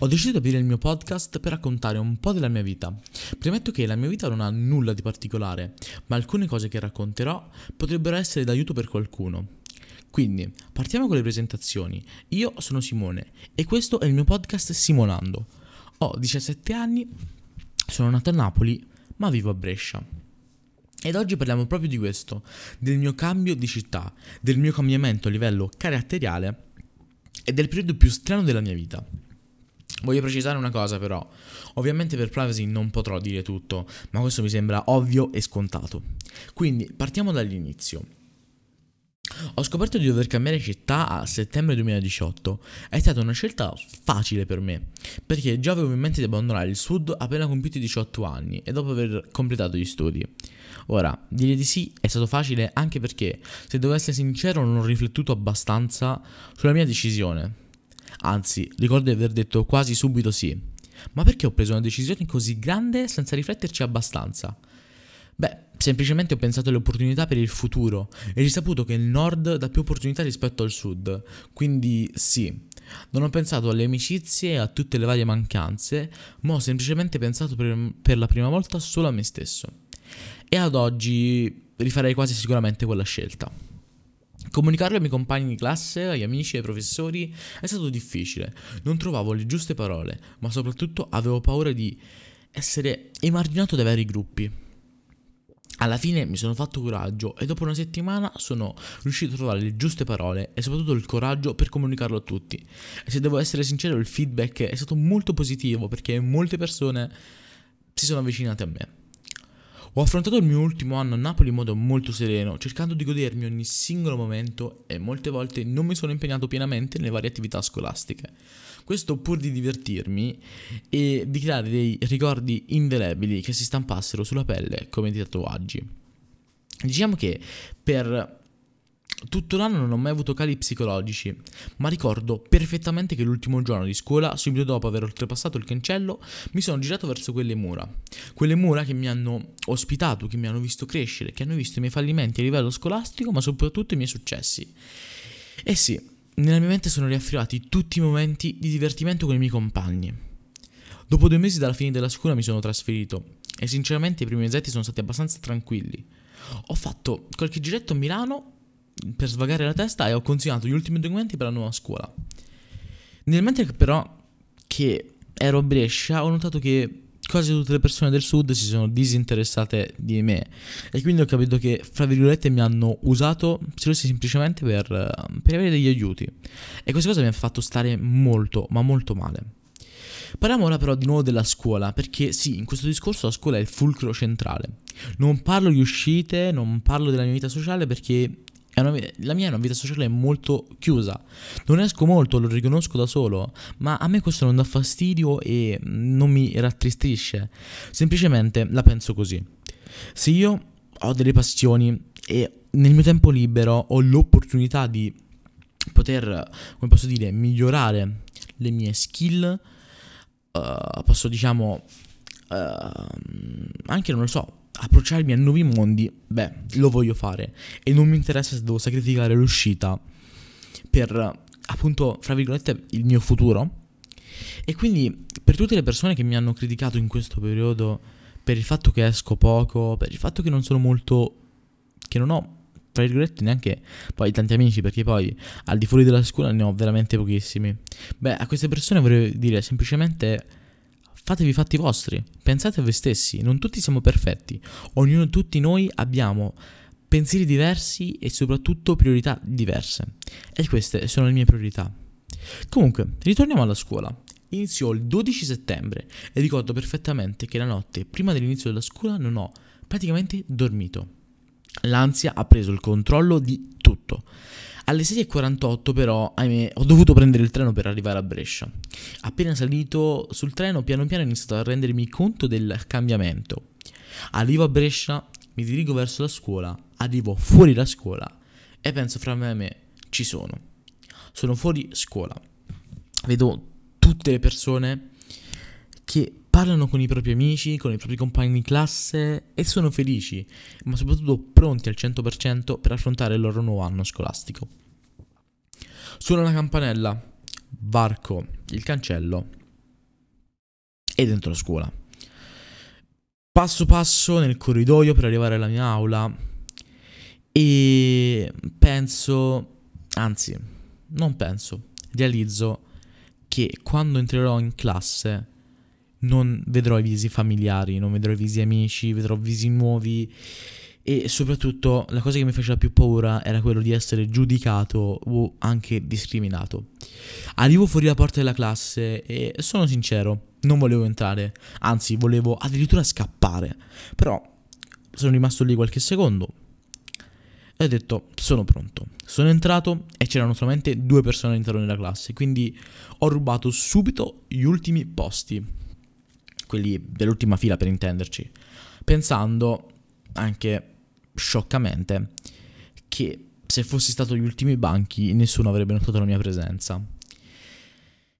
Ho deciso di aprire il mio podcast per raccontare un po' della mia vita. Premetto che la mia vita non ha nulla di particolare, ma alcune cose che racconterò potrebbero essere d'aiuto per qualcuno. Quindi, partiamo con le presentazioni. Io sono Simone e questo è il mio podcast Simonando. Ho 17 anni, sono nato a Napoli, ma vivo a Brescia. Ed oggi parliamo proprio di questo, del mio cambio di città, del mio cambiamento a livello caratteriale e del periodo più strano della mia vita. Voglio precisare una cosa però, ovviamente per privacy non potrò dire tutto, ma questo mi sembra ovvio e scontato. Quindi partiamo dall'inizio. Ho scoperto di dover cambiare città a settembre 2018. È stata una scelta facile per me, perché già avevo in mente di abbandonare il sud appena compiuti 18 anni e dopo aver completato gli studi. Ora, dire di sì è stato facile anche perché, se devo essere sincero, non ho riflettuto abbastanza sulla mia decisione. Anzi, ricordo di aver detto quasi subito sì. Ma perché ho preso una decisione così grande senza rifletterci abbastanza? Beh, semplicemente ho pensato alle opportunità per il futuro e risaputo che il nord dà più opportunità rispetto al sud. Quindi sì, non ho pensato alle amicizie e a tutte le varie mancanze, ma ho semplicemente pensato per, per la prima volta solo a me stesso. E ad oggi rifarei quasi sicuramente quella scelta. Comunicarlo ai miei compagni di classe, agli amici e ai professori è stato difficile. Non trovavo le giuste parole, ma soprattutto avevo paura di essere emarginato dai vari gruppi. Alla fine mi sono fatto coraggio e dopo una settimana sono riuscito a trovare le giuste parole e soprattutto il coraggio per comunicarlo a tutti. E se devo essere sincero, il feedback è stato molto positivo perché molte persone si sono avvicinate a me. Ho affrontato il mio ultimo anno a Napoli in modo molto sereno, cercando di godermi ogni singolo momento e molte volte non mi sono impegnato pienamente nelle varie attività scolastiche. Questo pur di divertirmi e di creare dei ricordi indelebili che si stampassero sulla pelle come dei tatuaggi. Diciamo che per tutto l'anno non ho mai avuto cali psicologici, ma ricordo perfettamente che l'ultimo giorno di scuola, subito dopo aver oltrepassato il cancello, mi sono girato verso quelle mura. Quelle mura che mi hanno ospitato, che mi hanno visto crescere, che hanno visto i miei fallimenti a livello scolastico, ma soprattutto i miei successi. E sì, nella mia mente sono riaffriati tutti i momenti di divertimento con i miei compagni. Dopo due mesi dalla fine della scuola mi sono trasferito e sinceramente i primi mesetti sono stati abbastanza tranquilli. Ho fatto qualche giretto a Milano per svagare la testa e ho consegnato gli ultimi documenti per la nuova scuola. Nel mentre però che ero a Brescia ho notato che quasi tutte le persone del sud si sono disinteressate di me e quindi ho capito che fra virgolette mi hanno usato semplicemente per, per avere degli aiuti e questa cosa mi ha fatto stare molto ma molto male. Parliamo ora però di nuovo della scuola, perché sì, in questo discorso la scuola è il fulcro centrale. Non parlo di uscite, non parlo della mia vita sociale perché una, la mia è una vita sociale molto chiusa. Non esco molto, lo riconosco da solo, ma a me questo non dà fastidio e non mi rattristisce. Semplicemente la penso così. Se io ho delle passioni e nel mio tempo libero ho l'opportunità di poter, come posso dire, migliorare le mie skill, uh, posso diciamo, uh, anche non lo so, approcciarmi a nuovi mondi, beh, lo voglio fare e non mi interessa se devo sacrificare l'uscita per appunto, fra virgolette, il mio futuro. E quindi per tutte le persone che mi hanno criticato in questo periodo per il fatto che esco poco, per il fatto che non sono molto che non ho tra virgolette neanche poi tanti amici perché poi al di fuori della scuola ne ho veramente pochissimi. Beh, a queste persone vorrei dire semplicemente fatevi i fatti vostri, pensate a voi stessi, non tutti siamo perfetti, ognuno, tutti noi abbiamo pensieri diversi e soprattutto priorità diverse. E queste sono le mie priorità. Comunque, ritorniamo alla scuola. Iniziò il 12 settembre e ricordo perfettamente che la notte prima dell'inizio della scuola non ho praticamente dormito. L'ansia ha preso il controllo di tutto. Alle 6.48 però, ahimè, ho dovuto prendere il treno per arrivare a Brescia. Appena salito sul treno, piano piano ho iniziato a rendermi conto del cambiamento. Arrivo a Brescia, mi dirigo verso la scuola, arrivo fuori la scuola e penso fra me e me, ci sono. Sono fuori scuola. Vedo tutte le persone che parlano con i propri amici, con i propri compagni di classe e sono felici, ma soprattutto pronti al 100% per affrontare il loro nuovo anno scolastico. Suona la campanella, varco il cancello e dentro la scuola. Passo passo nel corridoio per arrivare alla mia aula e penso, anzi, non penso, realizzo che quando entrerò in classe non vedrò i visi familiari, non vedrò i visi amici, vedrò visi nuovi e soprattutto la cosa che mi faceva più paura era quello di essere giudicato o anche discriminato. Arrivo fuori la porta della classe e sono sincero, non volevo entrare, anzi volevo addirittura scappare, però sono rimasto lì qualche secondo e ho detto sono pronto. Sono entrato e c'erano solamente due persone all'interno della classe, quindi ho rubato subito gli ultimi posti, quelli dell'ultima fila per intenderci, pensando anche scioccamente che se fossi stato agli ultimi banchi nessuno avrebbe notato la mia presenza.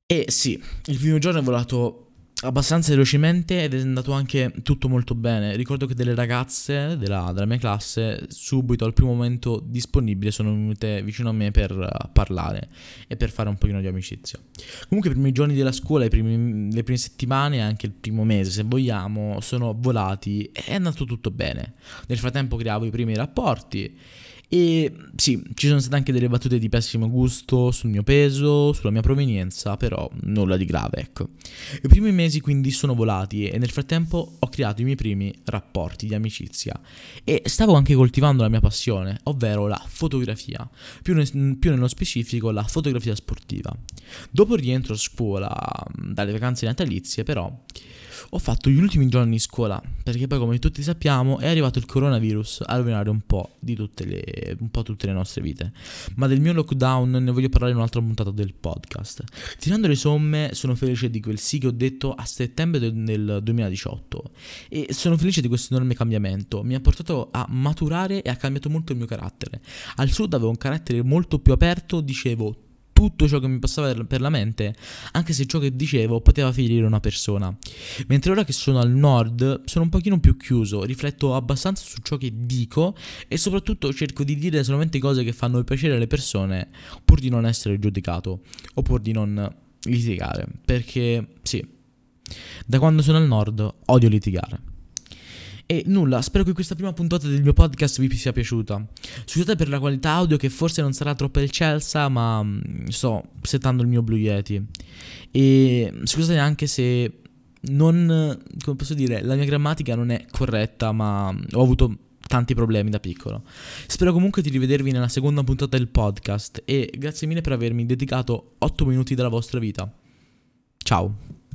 E sì, il primo giorno è volato abbastanza velocemente ed è andato anche tutto molto bene. Ricordo che delle ragazze della, della, mia classe subito al primo momento disponibile sono venute vicino a me per uh, parlare e per fare un pochino di amicizia. Comunque i primi giorni della scuola, primi, le prime settimane anche il primo mese se vogliamo sono volati e è andato tutto bene. Nel frattempo creavo i primi rapporti e sì, ci sono state anche delle battute di pessimo gusto sul mio peso, sulla mia provenienza, però nulla di grave, ecco. I primi mesi quindi sono volati e nel frattempo ho creato i miei primi rapporti di amicizia e stavo anche coltivando la mia passione, ovvero la fotografia, più, ne- più nello specifico la fotografia sportiva. Dopo il rientro a scuola dalle vacanze natalizie, però ho fatto gli ultimi giorni di scuola, perché poi come tutti sappiamo è arrivato il coronavirus a rovinare un po' di tutte le, un po' tutte le nostre vite. Ma del mio lockdown ne voglio parlare in un'altra puntata del podcast. Tirando le somme, sono felice di quel sì che ho detto a settembre del, del 2018 e sono felice di questo enorme cambiamento. Mi ha portato a maturare e ha cambiato molto il mio carattere. Al sud avevo un carattere molto più aperto, dicevo tutto ciò che mi passava per la mente, anche se ciò che dicevo poteva ferire una persona. Mentre ora che sono al nord sono un pochino più chiuso, rifletto abbastanza su ciò che dico e soprattutto cerco di dire solamente cose che fanno piacere alle persone pur di non essere giudicato o pur di non litigare, perché sì, da quando sono al nord odio litigare. E nulla, spero che questa prima puntata del mio podcast vi sia piaciuta. Scusate per la qualità audio che forse non sarà troppo eccelsa, ma mm, sto settando il mio Blue Yeti. E scusate anche se non, come posso dire, la mia grammatica non è corretta, ma ho avuto tanti problemi da piccolo. Spero comunque di rivedervi nella seconda puntata del podcast e grazie mille per avermi dedicato 8 minuti della vostra vita. Ciao.